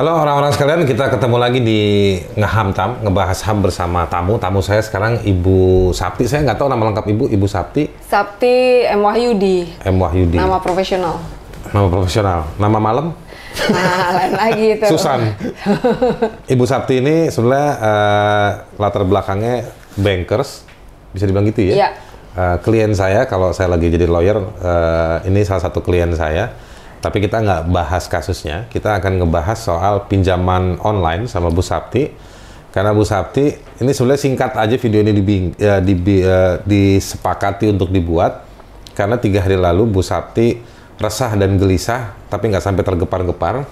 Halo orang-orang sekalian, kita ketemu lagi di Ngeham Tam, ngebahas HAM bersama tamu. Tamu saya sekarang Ibu Sapti. Saya nggak tahu nama lengkap Ibu, Ibu Sapti. Sapti M. Wahyudi. M. Wahyudi. Nama profesional. Nama profesional. Nama malam? Nah, lain lagi itu. Susan. Ibu Sapti ini sebenarnya uh, latar belakangnya bankers, bisa dibilang gitu ya? Iya. Uh, klien saya, kalau saya lagi jadi lawyer, uh, ini salah satu klien saya tapi kita nggak bahas kasusnya. Kita akan ngebahas soal pinjaman online sama Bu Sapti. Karena Bu Sapti, ini sebenarnya singkat aja video ini di, ya, di, uh, disepakati untuk dibuat. Karena tiga hari lalu Bu Sapti resah dan gelisah, tapi nggak sampai tergepar-gepar.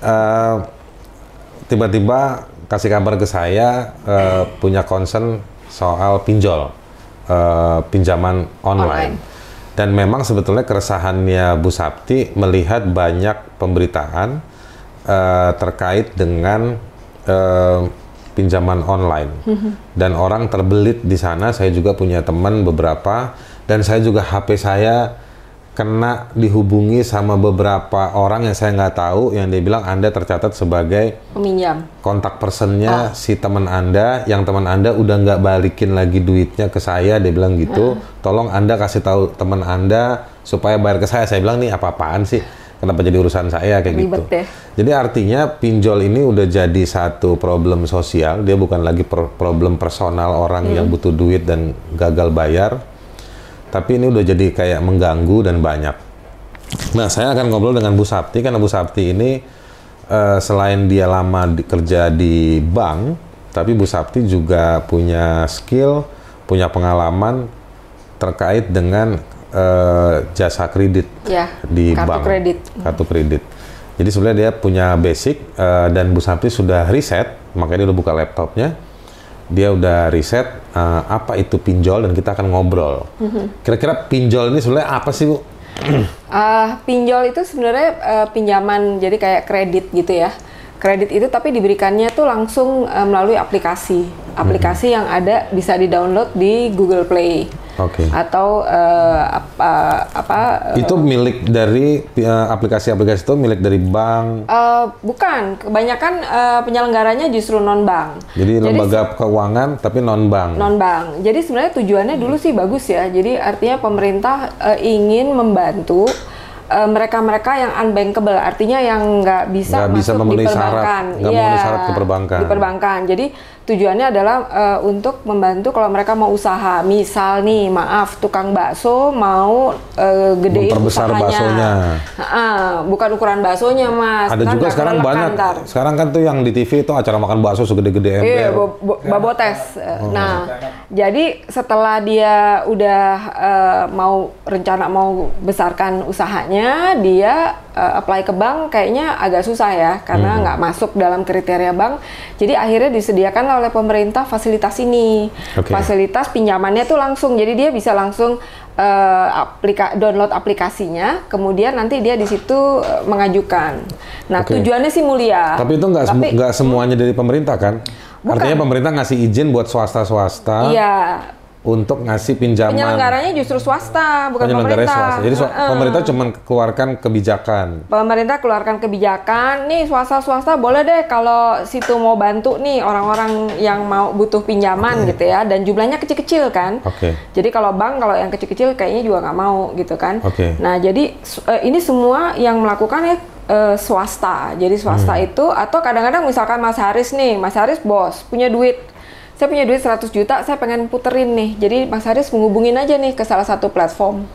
uh, tiba-tiba kasih kabar ke saya uh, punya concern soal pinjol, uh, pinjaman online. online dan memang sebetulnya keresahannya Bu Sapti melihat banyak pemberitaan uh, terkait dengan uh, pinjaman online. Mm-hmm. Dan orang terbelit di sana, saya juga punya teman beberapa, dan saya juga HP saya kena dihubungi sama beberapa orang yang saya nggak tahu yang dia bilang Anda tercatat sebagai peminjam. Kontak personnya oh. si teman Anda yang teman Anda udah nggak balikin lagi duitnya ke saya dia bilang gitu. Hmm. Tolong Anda kasih tahu teman Anda supaya bayar ke saya. Saya bilang nih apa-apaan sih? Kenapa jadi urusan saya kayak Ribet gitu? Deh. Jadi artinya pinjol ini udah jadi satu problem sosial. Dia bukan lagi problem personal orang hmm. yang butuh duit dan gagal bayar tapi ini udah jadi kayak mengganggu dan banyak. Nah, saya akan ngobrol dengan Bu Sapti karena Bu Sapti ini uh, selain dia lama di, kerja di bank, tapi Bu Sapti juga punya skill, punya pengalaman terkait dengan uh, jasa kredit ya, di kartu bank, kredit. kartu kredit. Jadi sebenarnya dia punya basic uh, dan Bu Sapti sudah riset, makanya dia udah buka laptopnya dia udah riset uh, apa itu pinjol dan kita akan ngobrol. Mm-hmm. Kira-kira pinjol ini sebenarnya apa sih bu? uh, pinjol itu sebenarnya uh, pinjaman jadi kayak kredit gitu ya. Kredit itu tapi diberikannya tuh langsung uh, melalui aplikasi. Aplikasi mm-hmm. yang ada bisa di-download di Google Play. Okay. Atau uh, apa apa Itu milik dari aplikasi-aplikasi uh, itu milik dari bank? Uh, bukan, kebanyakan uh, penyelenggaranya justru non bank. Jadi, Jadi lembaga keuangan tapi non bank. Non bank. Jadi sebenarnya tujuannya dulu sih bagus ya. Jadi artinya pemerintah uh, ingin membantu mereka-mereka uh, yang unbankable, artinya yang nggak bisa gak masuk bisa memenuhi. Syarat, nggak ya, memenuhi syarat ke perbankan. Di perbankan. Jadi tujuannya adalah uh, untuk membantu kalau mereka mau usaha. Misal nih, maaf, tukang bakso mau uh, gedein usahanya. baksonya. Uh, bukan ukuran baksonya, Mas. Ada juga sekarang banyak. Kantar. Sekarang kan tuh yang di TV itu acara makan bakso segede-gede ember. Iya, bo bo babotes. Oh. Nah, jadi setelah dia udah uh, mau rencana mau besarkan usahanya, dia uh, apply ke bank kayaknya agak susah ya karena hmm. nggak hmm. masuk dalam kriteria bank. Jadi akhirnya disediakan oleh pemerintah fasilitas ini. Okay. Fasilitas pinjamannya tuh langsung. Jadi dia bisa langsung uh, aplika download aplikasinya, kemudian nanti dia di situ uh, mengajukan. Nah, okay. tujuannya sih mulia. Tapi itu nggak nggak semuanya dari pemerintah kan? Bukan. Artinya pemerintah ngasih izin buat swasta-swasta. Iya untuk ngasih pinjaman. Penyelenggaranya justru swasta, bukan pemerintah. Swasta. Jadi uh, pemerintah cuma keluarkan kebijakan. Pemerintah keluarkan kebijakan, nih swasta-swasta boleh deh kalau situ mau bantu nih orang-orang yang mau butuh pinjaman okay. gitu ya, dan jumlahnya kecil-kecil kan. Oke. Okay. Jadi kalau bank kalau yang kecil-kecil kayaknya juga nggak mau gitu kan. Oke. Okay. Nah jadi uh, ini semua yang melakukan ya uh, swasta. Jadi swasta hmm. itu atau kadang-kadang misalkan Mas Haris nih, Mas Haris bos punya duit saya punya duit 100 juta, saya pengen puterin nih. Jadi Mas Haris menghubungin aja nih ke salah satu platform.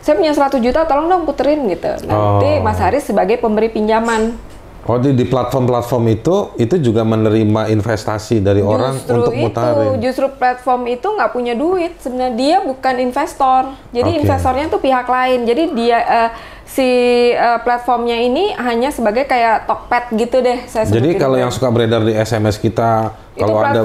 Saya punya 100 juta, tolong dong puterin gitu. Nanti oh. Mas Haris sebagai pemberi pinjaman. Oh di, di platform-platform itu itu juga menerima investasi dari justru orang untuk itu, mutarin. Justru platform itu nggak punya duit sebenarnya dia bukan investor. Jadi okay. investornya tuh pihak lain. Jadi dia uh, si uh, platformnya ini hanya sebagai kayak Tokped gitu deh. Saya Jadi kalau yang suka beredar di SMS kita, kalau anda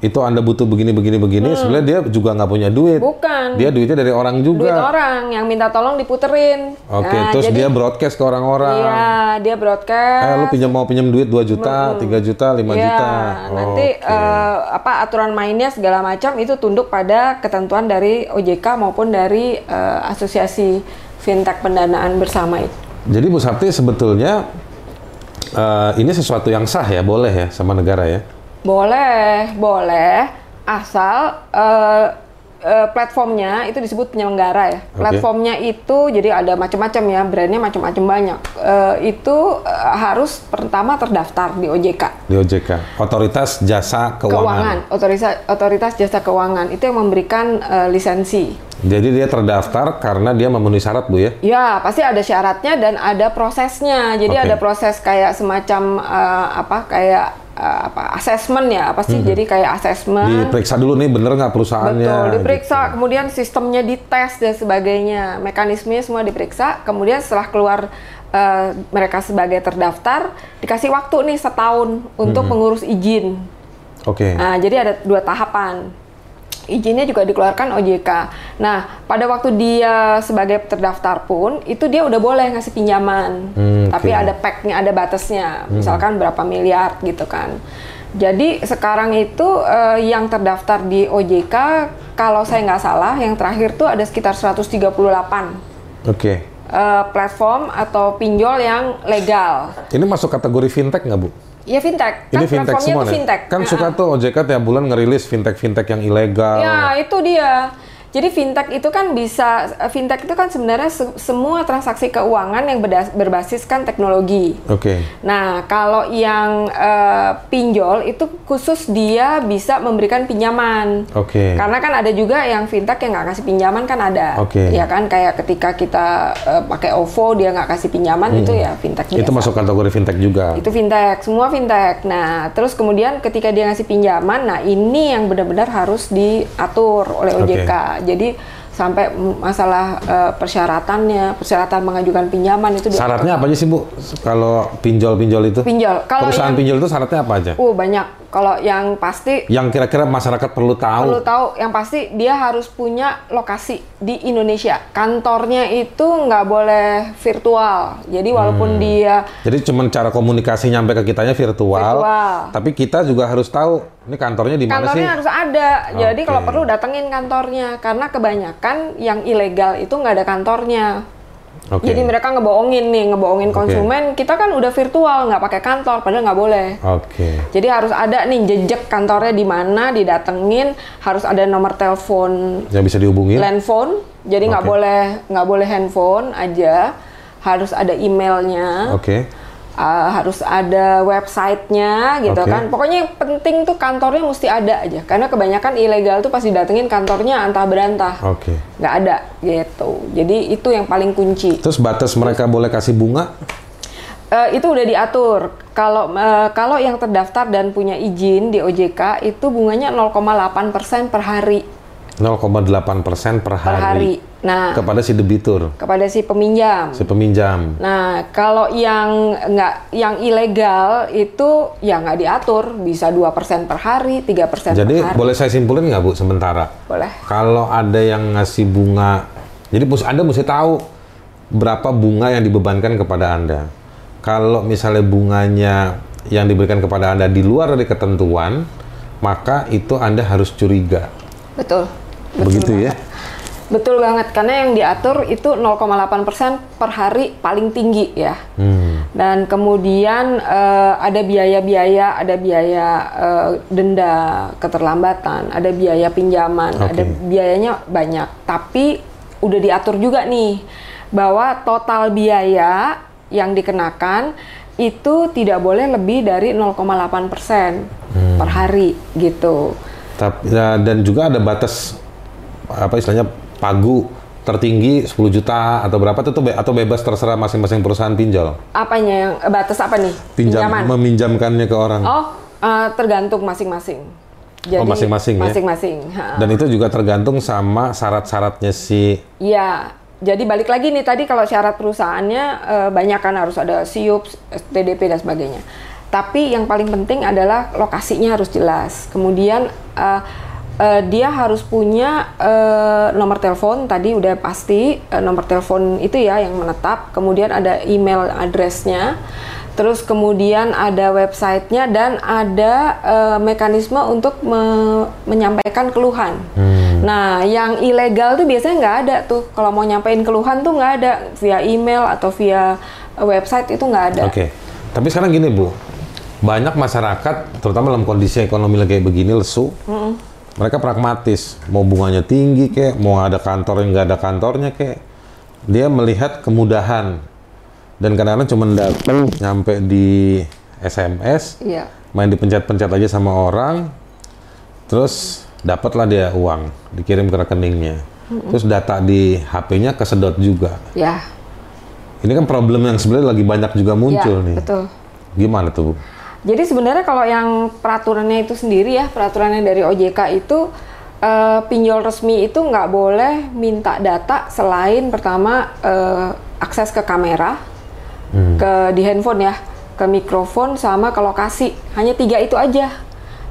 itu anda butuh begini begini begini, hmm. sebenarnya dia juga nggak punya duit. Bukan. Dia duitnya dari orang juga. Duit orang yang minta tolong diputerin. Oke, okay, nah, terus jadi, dia broadcast ke orang-orang. Iya, dia broadcast. Eh, lu pinjam mau pinjam duit 2 juta, hmm. 3 juta, 5 iya, juta. nanti okay. uh, eh, apa aturan mainnya segala macam itu tunduk pada ketentuan dari OJK maupun dari uh, asosiasi fintech pendanaan bersama itu. Jadi Bu Sapti sebetulnya uh, ini sesuatu yang sah ya, boleh ya sama negara ya? Boleh, boleh, asal uh, uh, platformnya itu disebut penyelenggara ya. Okay. Platformnya itu jadi ada macam-macam ya, brandnya macam-macam banyak. Uh, itu uh, harus pertama terdaftar di OJK. Di OJK, Otoritas Jasa Keuangan. Keuangan, otoritas otoritas jasa keuangan itu yang memberikan uh, lisensi. Jadi dia terdaftar karena dia memenuhi syarat bu ya? Ya pasti ada syaratnya dan ada prosesnya. Jadi okay. ada proses kayak semacam uh, apa kayak uh, apa asesmen ya apa sih? Hmm. Jadi kayak asesmen. Diperiksa dulu nih bener nggak perusahaannya? Betul. Diperiksa, gitu. kemudian sistemnya dites dan sebagainya, mekanismenya semua diperiksa. Kemudian setelah keluar uh, mereka sebagai terdaftar, dikasih waktu nih setahun untuk hmm. mengurus izin. Oke. Okay. Nah jadi ada dua tahapan izinnya juga dikeluarkan OJK. Nah, pada waktu dia sebagai terdaftar pun itu dia udah boleh ngasih pinjaman. Hmm, Tapi okay. ada packnya, ada batasnya. Hmm. Misalkan berapa miliar gitu kan. Jadi sekarang itu uh, yang terdaftar di OJK kalau saya nggak salah yang terakhir tuh ada sekitar 138. Oke. Okay. Uh, platform atau pinjol yang legal. Ini masuk kategori fintech nggak bu? Iya fintech. Ini kan fintech semua nih. Fintech. Kan suka tuh OJK tiap bulan ngerilis fintech-fintech yang ilegal. Ya, itu dia. Jadi fintech itu kan bisa fintech itu kan sebenarnya se semua transaksi keuangan yang berbasiskan teknologi. Oke. Okay. Nah, kalau yang uh, pinjol itu khusus dia bisa memberikan pinjaman. Oke. Okay. Karena kan ada juga yang fintech yang nggak kasih pinjaman kan ada. Oke. Okay. Ya kan kayak ketika kita uh, pakai OVO dia nggak kasih pinjaman hmm. itu ya fintech. Biasa. Itu masuk kategori fintech juga. Itu fintech, semua fintech. Nah, terus kemudian ketika dia ngasih pinjaman, nah ini yang benar-benar harus diatur oleh OJK. Okay jadi sampai masalah uh, persyaratannya, persyaratan mengajukan pinjaman itu. Syaratnya apa aja sih bu? Kalau pinjol-pinjol itu? Pinjol. Kalau perusahaan yang, pinjol itu syaratnya apa aja? Uh banyak. Kalau yang pasti. Yang kira-kira masyarakat perlu tahu. Perlu tahu. Yang pasti dia harus punya lokasi di Indonesia. Kantornya itu nggak boleh virtual. Jadi walaupun hmm. dia. Jadi cuma cara komunikasi nyampe ke kitanya virtual. Virtual. Tapi kita juga harus tahu ini kantornya di mana sih? Kantornya harus ada. Okay. Jadi kalau perlu datengin kantornya karena kebanyakan yang ilegal itu nggak ada kantornya. Okay. Jadi mereka ngebohongin nih, ngebohongin okay. konsumen. Kita kan udah virtual, nggak pakai kantor, padahal nggak boleh. Oke. Okay. Jadi harus ada nih jejak kantornya di mana, didatengin. Harus ada nomor telepon. Yang bisa dihubungi. Landphone. Jadi nggak okay. boleh nggak boleh handphone aja. Harus ada emailnya. Oke. Okay uh, harus ada websitenya gitu okay. kan. Pokoknya yang penting tuh kantornya mesti ada aja. Karena kebanyakan ilegal tuh pasti datengin kantornya antah berantah. Oke. Okay. Nggak ada gitu. Jadi itu yang paling kunci. Terus batas mereka boleh kasih bunga? Uh, itu udah diatur. Kalau uh, kalau yang terdaftar dan punya izin di OJK itu bunganya 0,8% per hari. 0,8 persen per hari. Per hari. Nah, kepada si debitur. Kepada si peminjam. Si peminjam. Nah, kalau yang nggak yang ilegal itu ya nggak diatur, bisa dua persen per hari, tiga persen per hari. Jadi boleh saya simpulin nggak bu sementara? Boleh. Kalau ada yang ngasih bunga, jadi anda mesti tahu berapa bunga yang dibebankan kepada anda. Kalau misalnya bunganya yang diberikan kepada anda di luar dari ketentuan, maka itu anda harus curiga. Betul. Betul Begitu ya? banget. ya? Betul banget, karena yang diatur itu 0,8% per hari paling tinggi ya. Hmm. Dan kemudian uh, ada biaya-biaya, ada biaya uh, denda keterlambatan, ada biaya pinjaman, okay. ada biayanya banyak. Tapi udah diatur juga nih bahwa total biaya yang dikenakan itu tidak boleh lebih dari 0,8% hmm. per hari gitu. Tapi, ya, dan juga ada batas apa istilahnya pagu tertinggi 10 juta atau berapa itu be atau bebas terserah masing-masing perusahaan pinjol. Apanya yang batas apa nih? Pinjam Pinjaman. meminjamkannya ke orang. Oh, uh, tergantung masing-masing. oh, masing-masing ya. Masing-masing. Dan itu juga tergantung sama syarat-syaratnya si Iya. Jadi balik lagi nih tadi kalau syarat perusahaannya uh, banyak kan harus ada SIUP, TDP dan sebagainya. Tapi yang paling penting adalah lokasinya harus jelas. Kemudian uh, uh, dia harus punya uh, nomor telepon tadi udah pasti uh, nomor telepon itu ya yang menetap kemudian ada email addressnya terus kemudian ada websitenya dan ada uh, mekanisme untuk me menyampaikan keluhan. Hmm. Nah, yang ilegal tuh biasanya nggak ada tuh. Kalau mau nyampein keluhan tuh nggak ada via email atau via website itu nggak ada. Oke. Okay. Tapi sekarang gini Bu, banyak masyarakat, terutama dalam kondisi ekonomi lagi begini lesu, mereka pragmatis. Mau bunganya tinggi kek, mau ada kantor yang nggak ada kantornya kek, dia melihat kemudahan. Dan kadang-kadang cuma datang nyampe di SMS, Iya. main dipencet-pencet aja sama orang, terus dapatlah dia uang, dikirim ke rekeningnya. Terus data di HP-nya kesedot juga. Ya. Ini kan problem yang sebenarnya lagi banyak juga muncul ya, nih. betul. Gimana tuh, Bu? Jadi sebenarnya kalau yang peraturannya itu sendiri ya, peraturannya dari OJK itu eh, pinjol resmi itu nggak boleh minta data selain pertama eh, akses ke kamera, ke di handphone ya, ke mikrofon sama ke lokasi. Hanya tiga itu aja.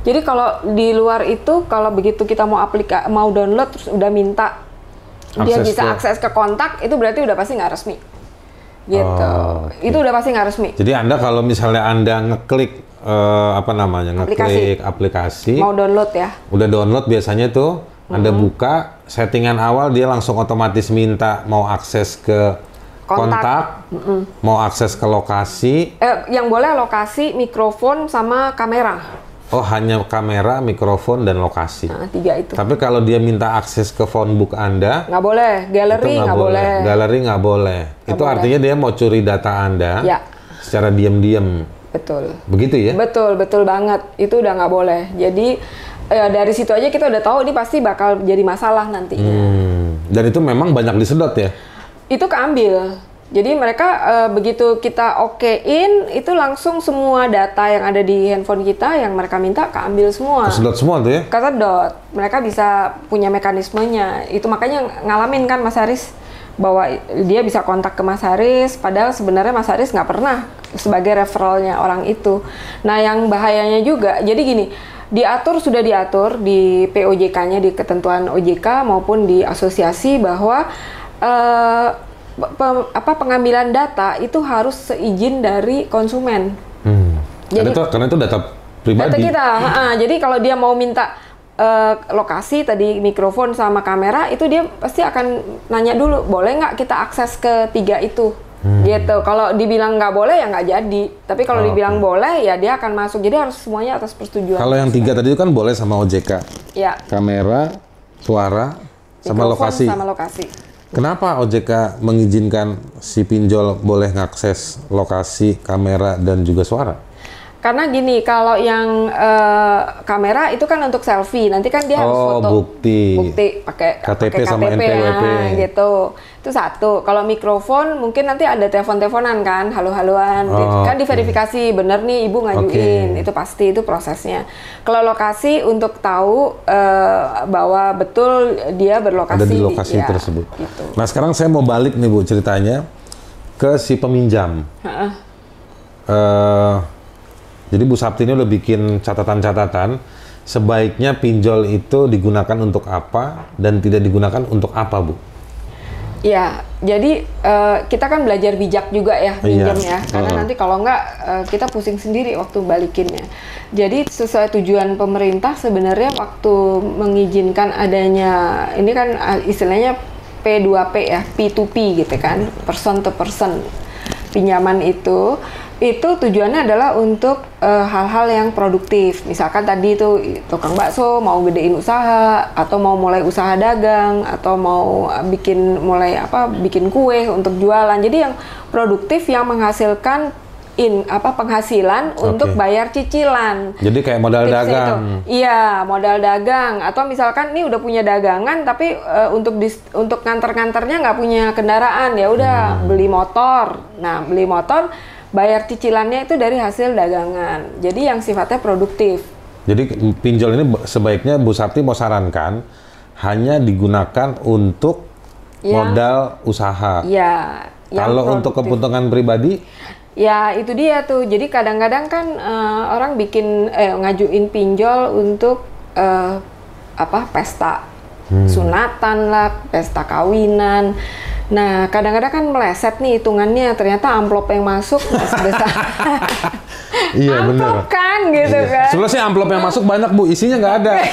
Jadi kalau di luar itu kalau begitu kita mau aplika mau download terus udah minta dia Akses bisa ke- akses ke kontak itu berarti udah pasti nggak resmi. Gitu. Oh, Itu udah pasti nggak resmi. Jadi Anda kalau misalnya Anda ngeklik eh, apa namanya? ngeklik aplikasi, Mau download ya. udah download biasanya tuh Anda buka settingan awal dia langsung otomatis minta mau akses ke kontak, Kontak. mau akses ke lokasi. Eh, yang boleh lokasi, mikrofon, sama kamera. Oh, hanya kamera, mikrofon dan lokasi. Nah, tiga itu. Tapi kalau dia minta akses ke phonebook Anda, Nggak boleh. Galeri nggak boleh. Galeri nggak boleh. itu boleh. artinya dia mau curi data Anda Ya. secara diam-diam. Betul. Begitu ya? Betul, betul banget. Itu udah nggak boleh. Jadi ya dari situ aja kita udah tahu ini pasti bakal jadi masalah nantinya. Hmm. Dan itu memang banyak disedot ya? Itu keambil. Jadi mereka eh, begitu kita okein itu langsung semua data yang ada di handphone kita yang mereka minta keambil semua. Kesedot semua tuh ya? Kesedot. Mereka bisa punya mekanismenya. Itu makanya ngalamin kan Mas Haris bahwa dia bisa kontak ke Mas Haris, padahal sebenarnya Mas Haris nggak pernah sebagai referralnya orang itu. Nah yang bahayanya juga, jadi gini, diatur sudah diatur di POJK-nya di ketentuan OJK maupun di asosiasi bahwa eh, pe- apa pengambilan data itu harus seizin dari konsumen. Hmm. Karena Jadi- itu, karena itu data pribadi. Data kita, ha-ha. jadi kalau dia mau minta eh, lokasi tadi mikrofon sama kamera itu dia pasti akan nanya dulu boleh nggak kita akses ke tiga itu gitu. Kalau dibilang nggak boleh ya nggak jadi. Tapi kalau Oh, dibilang boleh ya dia akan masuk. Jadi harus semuanya atas persetujuan. Kalau yang tiga tadi itu kan boleh sama OJK. ya Kamera, suara, sama lokasi. sama lokasi. Kenapa OJK mengizinkan si pinjol boleh ngakses lokasi, kamera, dan juga suara? Karena gini, kalau yang eh, kamera itu kan untuk selfie, nanti kan dia harus Oh, foto. bukti. Bukti pakai KTP pakai sama KTP, NPWP. ah, gitu. Itu satu. Kalau mikrofon mungkin nanti ada telepon-teleponan kan, halu-haluan. Oh, gitu. Kan oke. diverifikasi bener nih ibu ngajuin, Oke. itu pasti itu prosesnya. Kalau lokasi untuk tahu eh, bahwa betul dia berlokasi Ada di lokasi ya, tersebut. Gitu. Nah sekarang saya mau balik nih Bu ceritanya ke si peminjam. Heeh. Eh, jadi Bu Sabti ini udah bikin catatan-catatan sebaiknya pinjol itu digunakan untuk apa dan tidak digunakan untuk apa Bu? Ya, jadi eh, kita kan belajar bijak juga ya Iya. pinjam ya, karena Heeh. nanti kalau nggak eh, kita pusing sendiri waktu balikinnya. Jadi sesuai tujuan pemerintah sebenarnya waktu mengizinkan adanya ini kan eh, istilahnya P2P ya, P2P gitu kan, person to person pinjaman itu itu tujuannya adalah untuk eh, hal-hal yang produktif. Misalkan tadi itu tukang bakso mau gedein usaha atau mau mulai usaha dagang atau mau eh, bikin mulai apa bikin kue untuk jualan. Jadi yang produktif yang menghasilkan in apa penghasilan untuk Oke. bayar cicilan. Jadi kayak modal Tipsnya dagang. itu. Iya, modal dagang atau misalkan nih udah punya dagangan tapi eh, untuk dis- untuk nganter-nganternya nggak punya kendaraan ya udah Hmm. beli motor. Nah, beli motor bayar cicilannya itu dari hasil dagangan. Jadi yang sifatnya produktif. Jadi pinjol ini sebaiknya Bu Sabti mau sarankan hanya digunakan untuk Yang- modal usaha. Ya, Kalau untuk keuntungan pribadi, Ya itu dia tuh. Jadi kadang-kadang kan eh, orang bikin eh, ngajuin pinjol untuk eh, apa pesta sunatan lah, pesta kawinan. Nah kadang-kadang kan meleset nih hitungannya. Ternyata amplop yang masuk sebesar iya amplop bener. kan gitu Iya. kan. Sebenarnya sih amplop yang masuk banyak Bu, isinya nggak ada.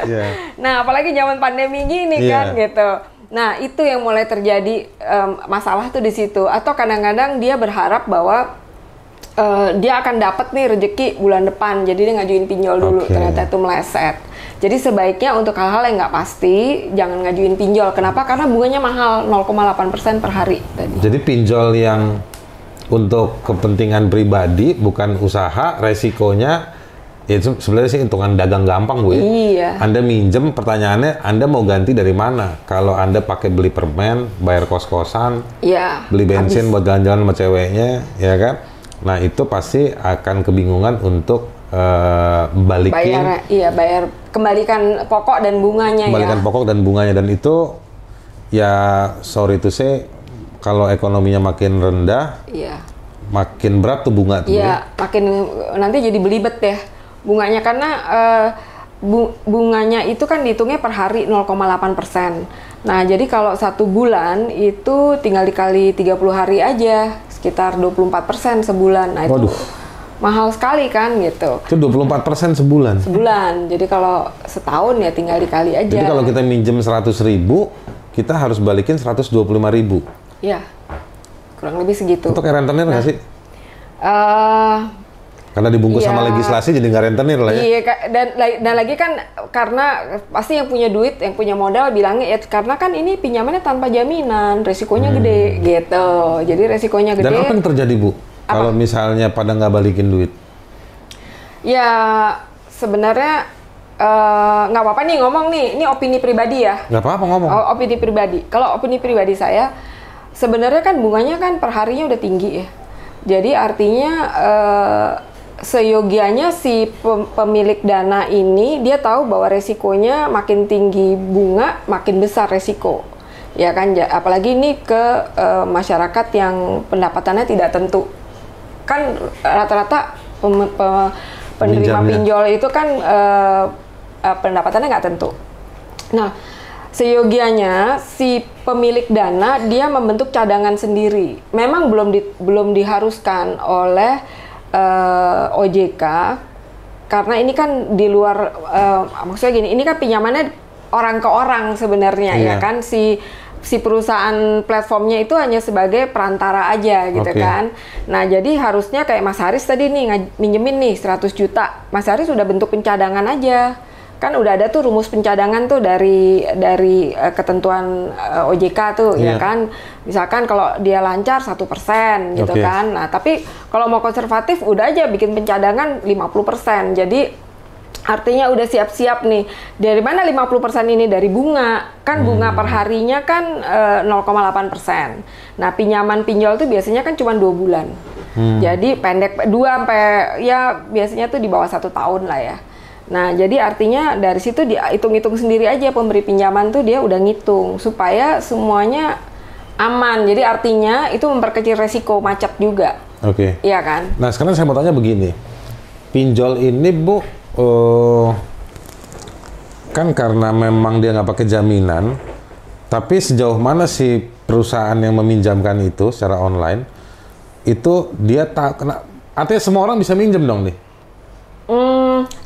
Iya. Nah, apalagi zaman pandemi gini Iya. kan gitu. Nah, itu yang mulai terjadi um, masalah tuh di situ. Atau kadang-kadang dia berharap bahwa uh, dia akan dapat nih rezeki bulan depan, jadi dia ngajuin pinjol dulu. Ternyata itu meleset. Jadi sebaiknya untuk hal-hal yang nggak pasti, jangan ngajuin pinjol. Kenapa? Karena bunganya mahal, 0,8% per hari tadi. Jadi pinjol yang untuk kepentingan pribadi bukan usaha, resikonya ya itu sebenarnya sih hitungan dagang gampang bu ya. Iya. Anda minjem, pertanyaannya Anda mau ganti dari mana? Kalau Anda pakai beli permen, bayar kos-kosan, Iya. beli bensin habis. buat jalan-jalan sama ceweknya, ya kan? Nah itu pasti akan kebingungan untuk eh, balikin, bayar iya bayar kembalikan pokok dan bunganya kembalikan ya. pokok dan bunganya dan itu ya sorry to say kalau ekonominya makin rendah, Iya. makin berat tuh bunga tuh. Bu, ya. Iya, makin nanti jadi belibet ya bunganya karena eh, bu- bunganya itu kan dihitungnya per hari 0,8 persen. Nah, jadi kalau satu bulan itu tinggal dikali 30 hari aja, sekitar 24 persen sebulan. Nah, itu Waduh. mahal sekali kan gitu. Itu 24% sebulan. Sebulan. Jadi kalau setahun ya tinggal dikali aja. Jadi kalau kita minjem 100 ribu, kita harus balikin 125 ribu. Ya, kurang lebih segitu. Untuk rentenir nggak sih? Eh, Karena dibungkus Iya. sama legislasi jadi nggak rentenir lah ya. Iya, dan dan lagi kan karena pasti yang punya duit, yang punya modal bilangnya ya karena kan ini pinjamannya tanpa jaminan, resikonya gede gitu. Jadi resikonya gede. Hmm. Dan apa yang terjadi bu? Kalau misalnya pada nggak balikin duit? Ya sebenarnya eh, nggak apa-apa nih ngomong nih, ini opini pribadi ya. Nggak apa-apa ngomong. Oh, opini pribadi. Kalau opini pribadi saya, sebenarnya kan bunganya kan per harinya udah tinggi ya. Jadi artinya eh, seyogianya si pem- pemilik dana ini dia tahu bahwa resikonya makin tinggi bunga, makin besar resiko. Ya kan, apalagi ini ke eh, masyarakat yang pendapatannya tidak tentu. Kan rata-rata pem- pe- penerima Peminjamnya. pinjol itu kan eh, eh, pendapatannya nggak tentu. Nah, seyogianya si pemilik dana dia membentuk cadangan sendiri. Memang belum di- belum diharuskan oleh eh, OJK karena ini kan di luar eh, maksudnya gini, ini kan pinjamannya orang ke orang sebenarnya Iya. ya kan si si perusahaan platformnya itu hanya sebagai perantara aja gitu Oke. kan. Nah, jadi harusnya kayak Mas Haris tadi nih minjemin nih 100 juta. Mas Haris udah bentuk pencadangan aja. Kan udah ada tuh rumus pencadangan tuh dari dari eh, ketentuan eh, OJK tuh Iya. ya kan. Misalkan kalau dia lancar satu persen gitu Oke. kan. Nah, tapi kalau mau konservatif udah aja bikin pencadangan 50%. Jadi Artinya udah siap-siap nih. Dari mana 50% ini dari bunga? Kan bunga per harinya kan eh, 0,8%. Nah, pinjaman pinjol tuh biasanya kan cuma dua bulan. Jadi pendek dua sampai ya biasanya tuh di bawah satu tahun lah ya. Nah, jadi artinya dari situ dia hitung-hitung sendiri aja pemberi pinjaman tuh dia udah ngitung supaya semuanya aman. Jadi artinya itu memperkecil resiko macet juga. Oke. Iya kan? Nah sekarang saya mau tanya begini, pinjol ini bu, eh, kan karena memang dia nggak pakai jaminan, tapi sejauh mana si perusahaan yang meminjamkan itu secara online itu dia tak kena, artinya semua orang bisa minjem dong nih.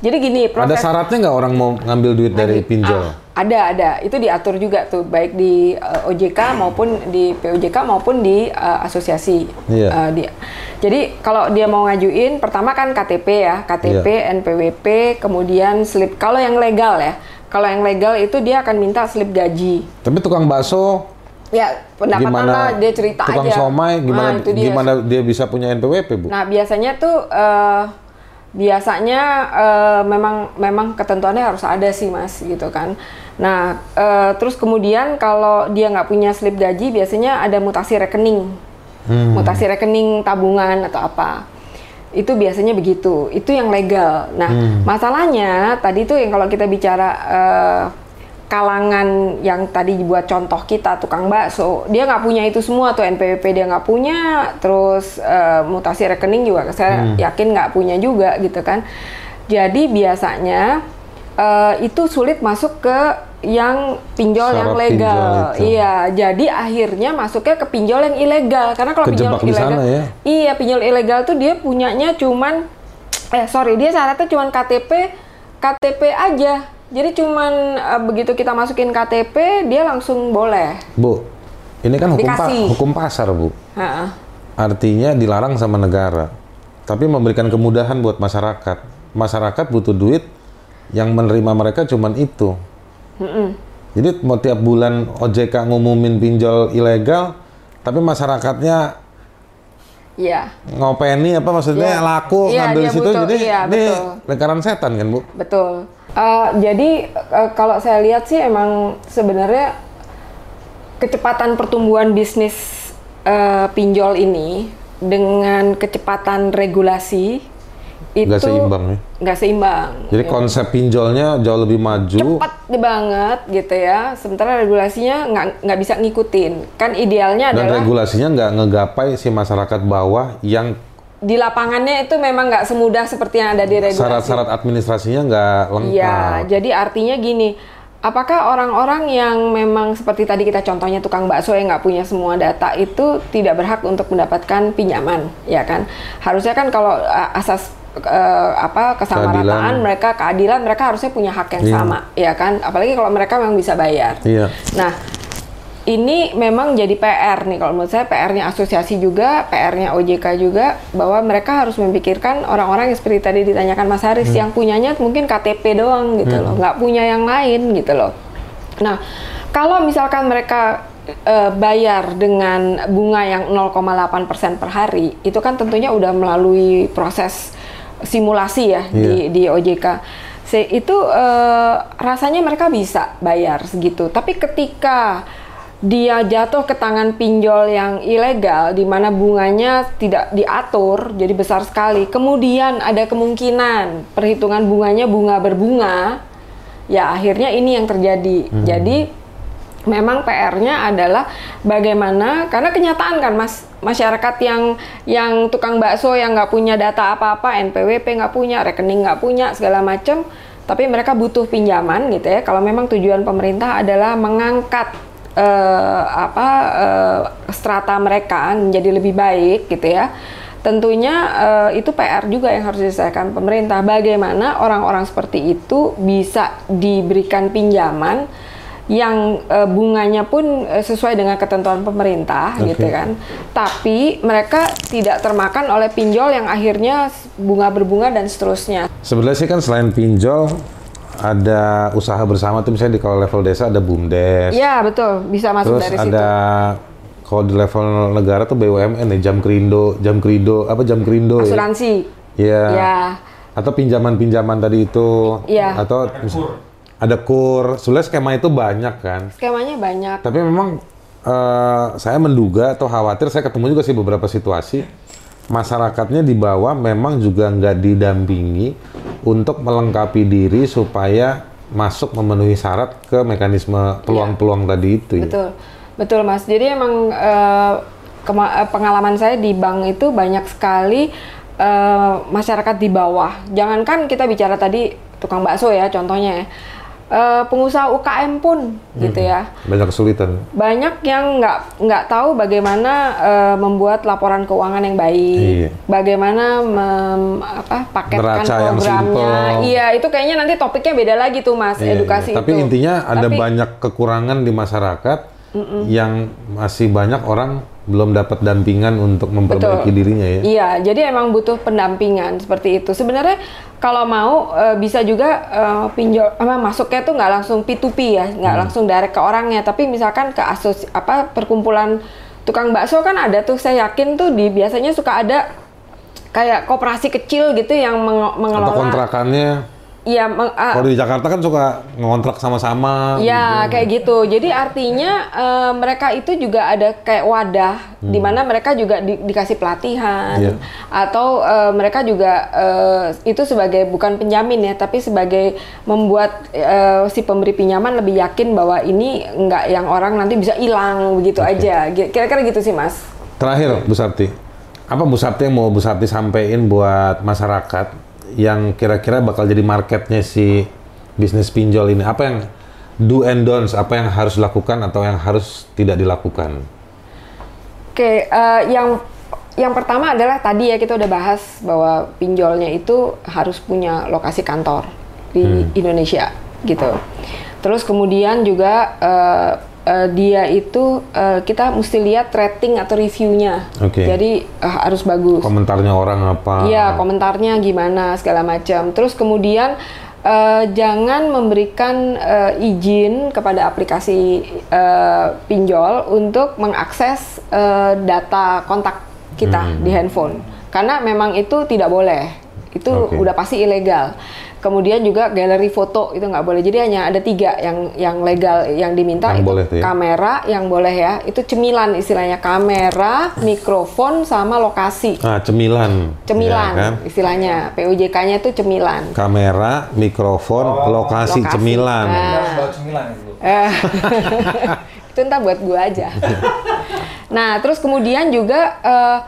Jadi gini, Ada proses syaratnya nggak orang mau ngambil duit dari pinjol? Ah, ada, ada. Itu diatur juga tuh, baik di eh, OJK maupun di POJK maupun di eh, asosiasi. Iya. Eh, di- jadi kalau dia mau ngajuin, pertama kan KTP ya, KTP, Iya. NPWP, kemudian slip. Kalau yang legal ya, kalau yang legal itu dia akan minta slip gaji. Tapi tukang bakso, Ya, pendapatan gimana lah dia cerita tukang aja. somai, gimana Nah, dia. gimana dia bisa punya NPWP bu? Nah biasanya tuh eh, biasanya eh, memang memang ketentuannya harus ada sih mas gitu kan. Nah eh, terus kemudian kalau dia nggak punya slip gaji biasanya ada mutasi rekening, Hmm. mutasi rekening tabungan atau apa. Itu biasanya begitu. Itu yang legal. Nah Hmm. masalahnya tadi tuh yang kalau kita bicara eh, kalangan yang tadi buat contoh kita tukang bakso dia nggak punya itu semua tuh NPWP dia nggak punya terus eh, mutasi rekening juga saya yakin nggak punya juga gitu kan jadi biasanya eh, itu sulit masuk ke yang pinjol yang Syarat legal pinjol itu. iya jadi akhirnya masuknya ke pinjol yang ilegal karena kalau pinjol Kejebak ilegal sana ya. iya pinjol ilegal tuh dia punyanya cuman eh sorry dia syaratnya cuman KTP KTP aja Jadi cuman uh, begitu kita masukin KTP dia langsung boleh. Bu, ini kan hukum, pa hukum pasar, Bu. Ha-ha. Artinya dilarang sama negara. Tapi memberikan kemudahan buat masyarakat. Masyarakat butuh duit yang menerima mereka cuman itu. Jadi mau tiap bulan OJK ngumumin pinjol ilegal, tapi masyarakatnya Iya, ngopeni apa maksudnya Iya. laku Iya, ngambil situ butuh, jadi iya, ini betul. lingkaran setan kan bu betul. Uh, jadi uh, kalau saya lihat sih emang sebenarnya kecepatan pertumbuhan bisnis uh, pinjol ini dengan kecepatan regulasi itu Nggak seimbang ya? nggak seimbang. jadi Ya. konsep pinjolnya jauh lebih maju cepat banget gitu ya. Sementara regulasinya nggak nggak bisa ngikutin. Kan idealnya dan adalah regulasinya nggak ngegapai si masyarakat bawah yang di lapangannya itu memang nggak semudah seperti yang ada di regulasi. syarat-syarat administrasinya nggak lengkap Iya, jadi artinya gini, apakah orang-orang yang memang seperti tadi kita contohnya tukang bakso yang nggak punya semua data itu tidak berhak untuk mendapatkan pinjaman, ya kan? Harusnya kan kalau uh, asas uh, apa kesamarataan Keadilan. mereka keadilan mereka harusnya punya hak yang Iya. sama, ya kan? Apalagi kalau mereka memang bisa bayar. iya Nah, ini memang jadi PR nih kalau menurut saya PR-nya asosiasi juga, PR-nya OJK juga bahwa mereka harus memikirkan orang-orang yang seperti tadi ditanyakan Mas Haris Hmm. yang punyanya mungkin KTP doang gitu loh, nggak punya yang lain gitu loh. Nah, kalau misalkan mereka eh, bayar dengan bunga yang 0,8% per hari, itu kan tentunya udah melalui proses simulasi ya di di OJK. Se- itu eh, rasanya mereka bisa bayar segitu. Tapi ketika dia jatuh ke tangan pinjol yang ilegal di mana bunganya tidak diatur jadi besar sekali. Kemudian ada kemungkinan perhitungan bunganya bunga berbunga. Ya akhirnya ini yang terjadi. Jadi memang PR-nya adalah bagaimana karena kenyataan kan mas masyarakat yang yang tukang bakso yang nggak punya data apa-apa NPWP nggak punya rekening nggak punya segala macam tapi mereka butuh pinjaman gitu ya kalau memang tujuan pemerintah adalah mengangkat eh, apa eh, strata mereka menjadi lebih baik gitu ya tentunya eh, itu PR juga yang harus diselesaikan pemerintah bagaimana orang-orang seperti itu bisa diberikan pinjaman yang eh, bunganya pun eh, sesuai dengan ketentuan pemerintah Oke. gitu kan. Tapi mereka tidak termakan oleh pinjol yang akhirnya bunga berbunga dan seterusnya. sebenarnya sih kan selain pinjol ada usaha bersama tuh misalnya di kalau level desa ada bumdes Ya betul, bisa masuk terus dari ada situ. kalau di level negara tuh BUMN ya jam kerindo jam kerindo apa jam kerindo ya Asuransi. Iya. Ya. Atau pinjaman-pinjaman tadi itu. Iya. Atau ada kur. Sebenarnya skema itu banyak kan. Skemanya banyak. Tapi memang eh, saya menduga atau khawatir, saya ketemu juga sih beberapa situasi masyarakatnya di bawah memang juga nggak didampingi untuk melengkapi diri supaya masuk memenuhi syarat ke mekanisme peluang-peluang tadi itu ya. Betul, betul mas. Jadi emang eh, pengalaman saya di bank itu banyak sekali eh, masyarakat di bawah. Jangankan kita bicara tadi tukang bakso ya, contohnya ya. Eh, pengusaha UKM pun gitu ya. Banyak kesulitan. Banyak yang nggak nggak tahu bagaimana eh, membuat laporan keuangan yang baik, Iya. bagaimana mem- apa paketkan Neraca programnya. Iya, itu kayaknya nanti topiknya beda lagi tuh mas, Iya, edukasi iya. Tapi itu. intinya ada Tapi- banyak kekurangan di masyarakat yang masih banyak orang belum dapat dampingan untuk memperbaiki Betul. dirinya ya. Iya, jadi emang butuh pendampingan seperti itu. Sebenarnya kalau mau eh, bisa juga eh, pinjol apa masuknya tuh nggak langsung P2P ya, nggak langsung direct ke orangnya, tapi misalkan ke asos apa perkumpulan tukang bakso kan ada tuh saya yakin tuh di biasanya suka ada kayak koperasi kecil gitu yang Atau mengelola kontrakannya. Iya, ah, Kalau di Jakarta kan suka ngontrak sama-sama. Ya gitu. kayak gitu. Jadi artinya eh, mereka itu juga ada kayak wadah di mana mereka juga di- dikasih pelatihan Iya. atau eh, mereka juga eh, itu sebagai bukan penjamin ya, tapi sebagai membuat eh, si pemberi pinjaman lebih yakin bahwa ini enggak yang orang nanti bisa hilang begitu aja. Gi- Kira-kira gitu sih mas. Terakhir, Bu Sapti. Apa Bu Sapti yang mau Bu Sapti sampaikan buat masyarakat yang kira-kira bakal jadi marketnya si bisnis pinjol ini? Apa yang do and don'ts, apa yang harus dilakukan atau yang harus tidak dilakukan? Oke, eh, yang yang pertama adalah tadi ya kita udah bahas bahwa pinjolnya itu harus punya lokasi kantor di Indonesia. gitu. Terus kemudian juga uh, uh, dia itu uh, kita mesti lihat rating atau reviewnya. Oke. Jadi uh, harus bagus. Komentarnya orang apa? Iya, komentarnya gimana segala macam. Terus kemudian uh, jangan memberikan uh, izin kepada aplikasi uh, pinjol untuk mengakses uh, data kontak kita Hmm. di handphone. Karena memang itu tidak boleh. Itu Oke. udah pasti ilegal. Kemudian juga galeri foto itu nggak boleh. Jadi hanya ada tiga yang yang legal yang diminta Yang itu boleh tuh ya? kamera yang boleh ya. Itu cemilan istilahnya kamera, mikrofon sama lokasi. Ah, cemilan. Cemilan Ya kan? istilahnya. PUJK-nya itu cemilan. Kamera, mikrofon, Oh, lokasi, lokasi. cemilan. Nah. Cemilan itu. Itu ntar buat gua aja. nah, terus kemudian juga eh,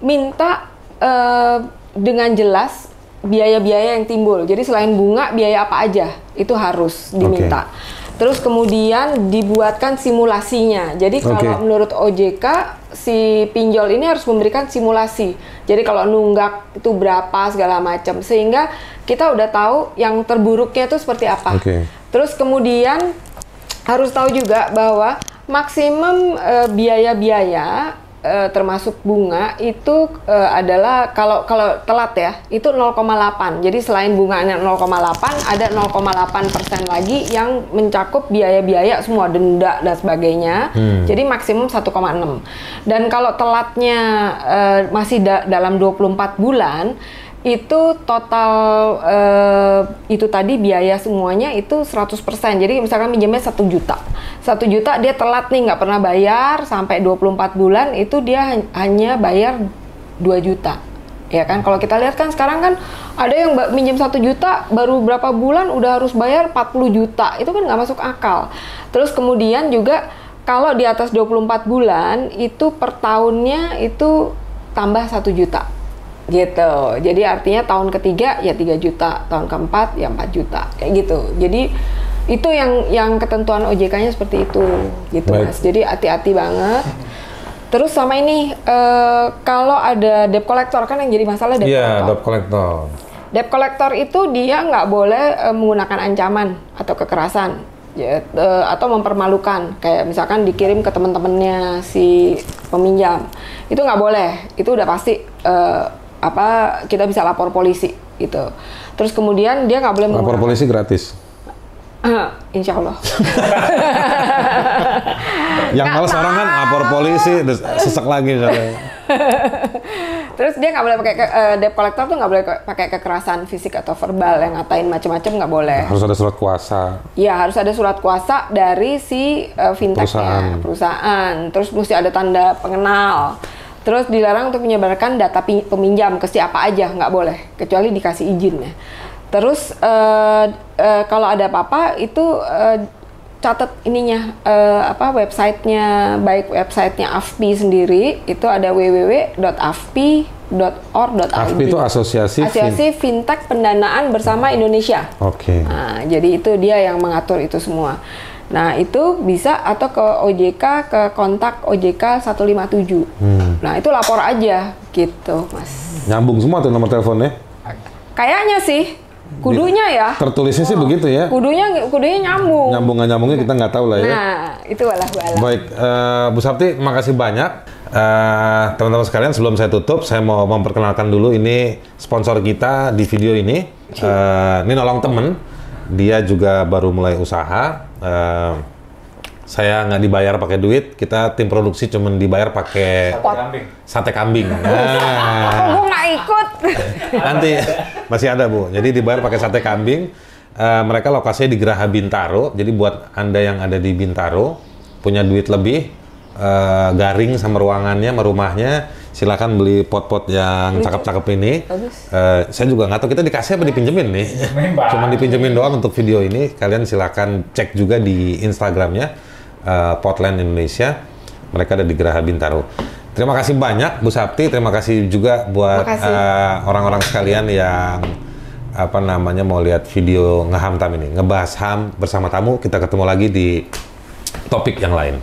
minta eh, dengan jelas biaya-biaya yang timbul. Jadi selain bunga, biaya apa aja itu harus diminta. Terus kemudian dibuatkan simulasinya. Jadi kalau Oke. menurut OJK si pinjol ini harus memberikan simulasi. Jadi kalau nunggak itu berapa segala macam sehingga kita udah tahu yang terburuknya itu seperti apa. Oke. Terus kemudian harus tahu juga bahwa maksimum eh, biaya-biaya eh, termasuk bunga itu eh, adalah kalau kalau telat ya itu 0,8. Jadi selain bunganya 0,8 ada 0,8 persen lagi yang mencakup biaya-biaya semua denda dan sebagainya. Jadi maksimum 1,6. Dan kalau telatnya eh, masih da- dalam 24 bulan itu total eh, itu tadi biaya semuanya itu 100%. Jadi misalkan minjemnya 1 juta. 1 juta dia telat nih nggak pernah bayar sampai 24 bulan itu dia han- hanya bayar 2 juta. Ya kan kalau kita lihat kan sekarang kan ada yang minjem 1 juta baru berapa bulan udah harus bayar 40 juta. Itu kan nggak masuk akal. Terus kemudian juga kalau di atas 24 bulan itu per tahunnya itu tambah 1 juta gitu. Jadi artinya tahun ketiga ya 3 juta, tahun keempat ya 4 juta kayak gitu. Jadi itu yang yang ketentuan OJK-nya seperti itu gitu Baik. Mas. Jadi hati-hati banget. Terus sama ini eh, kalau ada debt collector kan yang jadi masalah debt Iya, collector. debt collector. Debt collector itu dia nggak boleh eh, menggunakan ancaman atau kekerasan ya, eh, atau mempermalukan kayak misalkan dikirim ke teman-temannya si peminjam itu nggak boleh itu udah pasti eh, apa kita bisa lapor polisi gitu terus kemudian dia nggak boleh Lapor polisi gratis. Insya Allah Yang males orang kan lapor polisi, terus sesek lagi terus dia nggak boleh pakai eh, debt collector tuh nggak boleh ke- pakai kekerasan fisik atau verbal yang ngatain macam-macam nggak boleh Harus ada surat kuasa. Ya harus ada surat kuasa dari si uh, Perusahaan. fintechnya, perusahaan. Terus mesti ada tanda pengenal. Terus dilarang untuk menyebarkan data peminjam ke siapa aja, nggak boleh, kecuali dikasih izin ya. Terus uh, uh, kalau ada apa-apa itu uh, catat ininya eh, apa websitenya baik websitenya AFPI sendiri itu ada www.afpi.org.id. AFPI itu Asosiasi Fin- Asosiasi Fintech Pendanaan Bersama Indonesia. Oke. Nah, jadi itu dia yang mengatur itu semua. Nah, itu bisa atau ke OJK ke kontak OJK 157. Hmm. Nah, itu lapor aja gitu, Mas. Nyambung semua tuh nomor teleponnya. Kayaknya sih kudunya ya. Tertulisnya sih begitu ya. Kudunya kudunya nyambung. Nyambung nggak nyambungnya kita nggak tahu lah ya. Nah, itu walah walah. Baik, eh, Bu Sapti, makasih banyak. Eh, Teman-teman sekalian, sebelum saya tutup, saya mau memperkenalkan dulu ini sponsor kita di video ini. Eh, ini nolong temen, dia juga baru mulai usaha. Eh, saya nggak dibayar pakai duit, kita tim produksi cuman dibayar pakai Sate kambing. sate kambing. Nah, Aku nggak ikut. nanti masih ada bu. Jadi dibayar pakai sate kambing. Eh, mereka lokasinya di Geraha Bintaro. Jadi buat anda yang ada di Bintaro punya duit lebih, eh, garing sama ruangannya, sama rumahnya, silakan beli pot-pot yang cakep-cakep ini. Bagus. Eh, saya juga nggak tahu kita dikasih apa dipinjemin nih. Cuma dipinjemin doang untuk video ini. Kalian silakan cek juga di Instagramnya eh, Potland Indonesia. Mereka ada di Geraha Bintaro. Terima kasih banyak Bu Sapti. Terima kasih juga buat eh, orang-orang sekalian yang apa namanya mau lihat video ngeham tam ini, ngebahas ham bersama tamu. Kita ketemu lagi di topik yang lain.